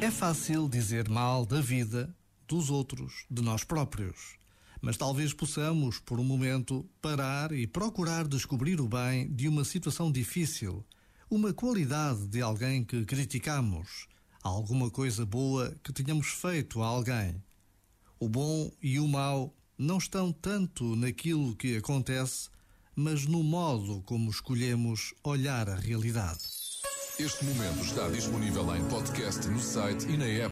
É fácil dizer mal da vida, dos outros, de nós próprios. Mas talvez possamos, por um momento, parar e procurar descobrir o bem de uma situação difícil, uma qualidade de alguém que criticamos, alguma coisa boa que tenhamos feito a alguém. O bom e o mau não estão tanto naquilo que acontece, mas no modo como escolhemos olhar a realidade. Este momento está disponível em podcast no site e na app.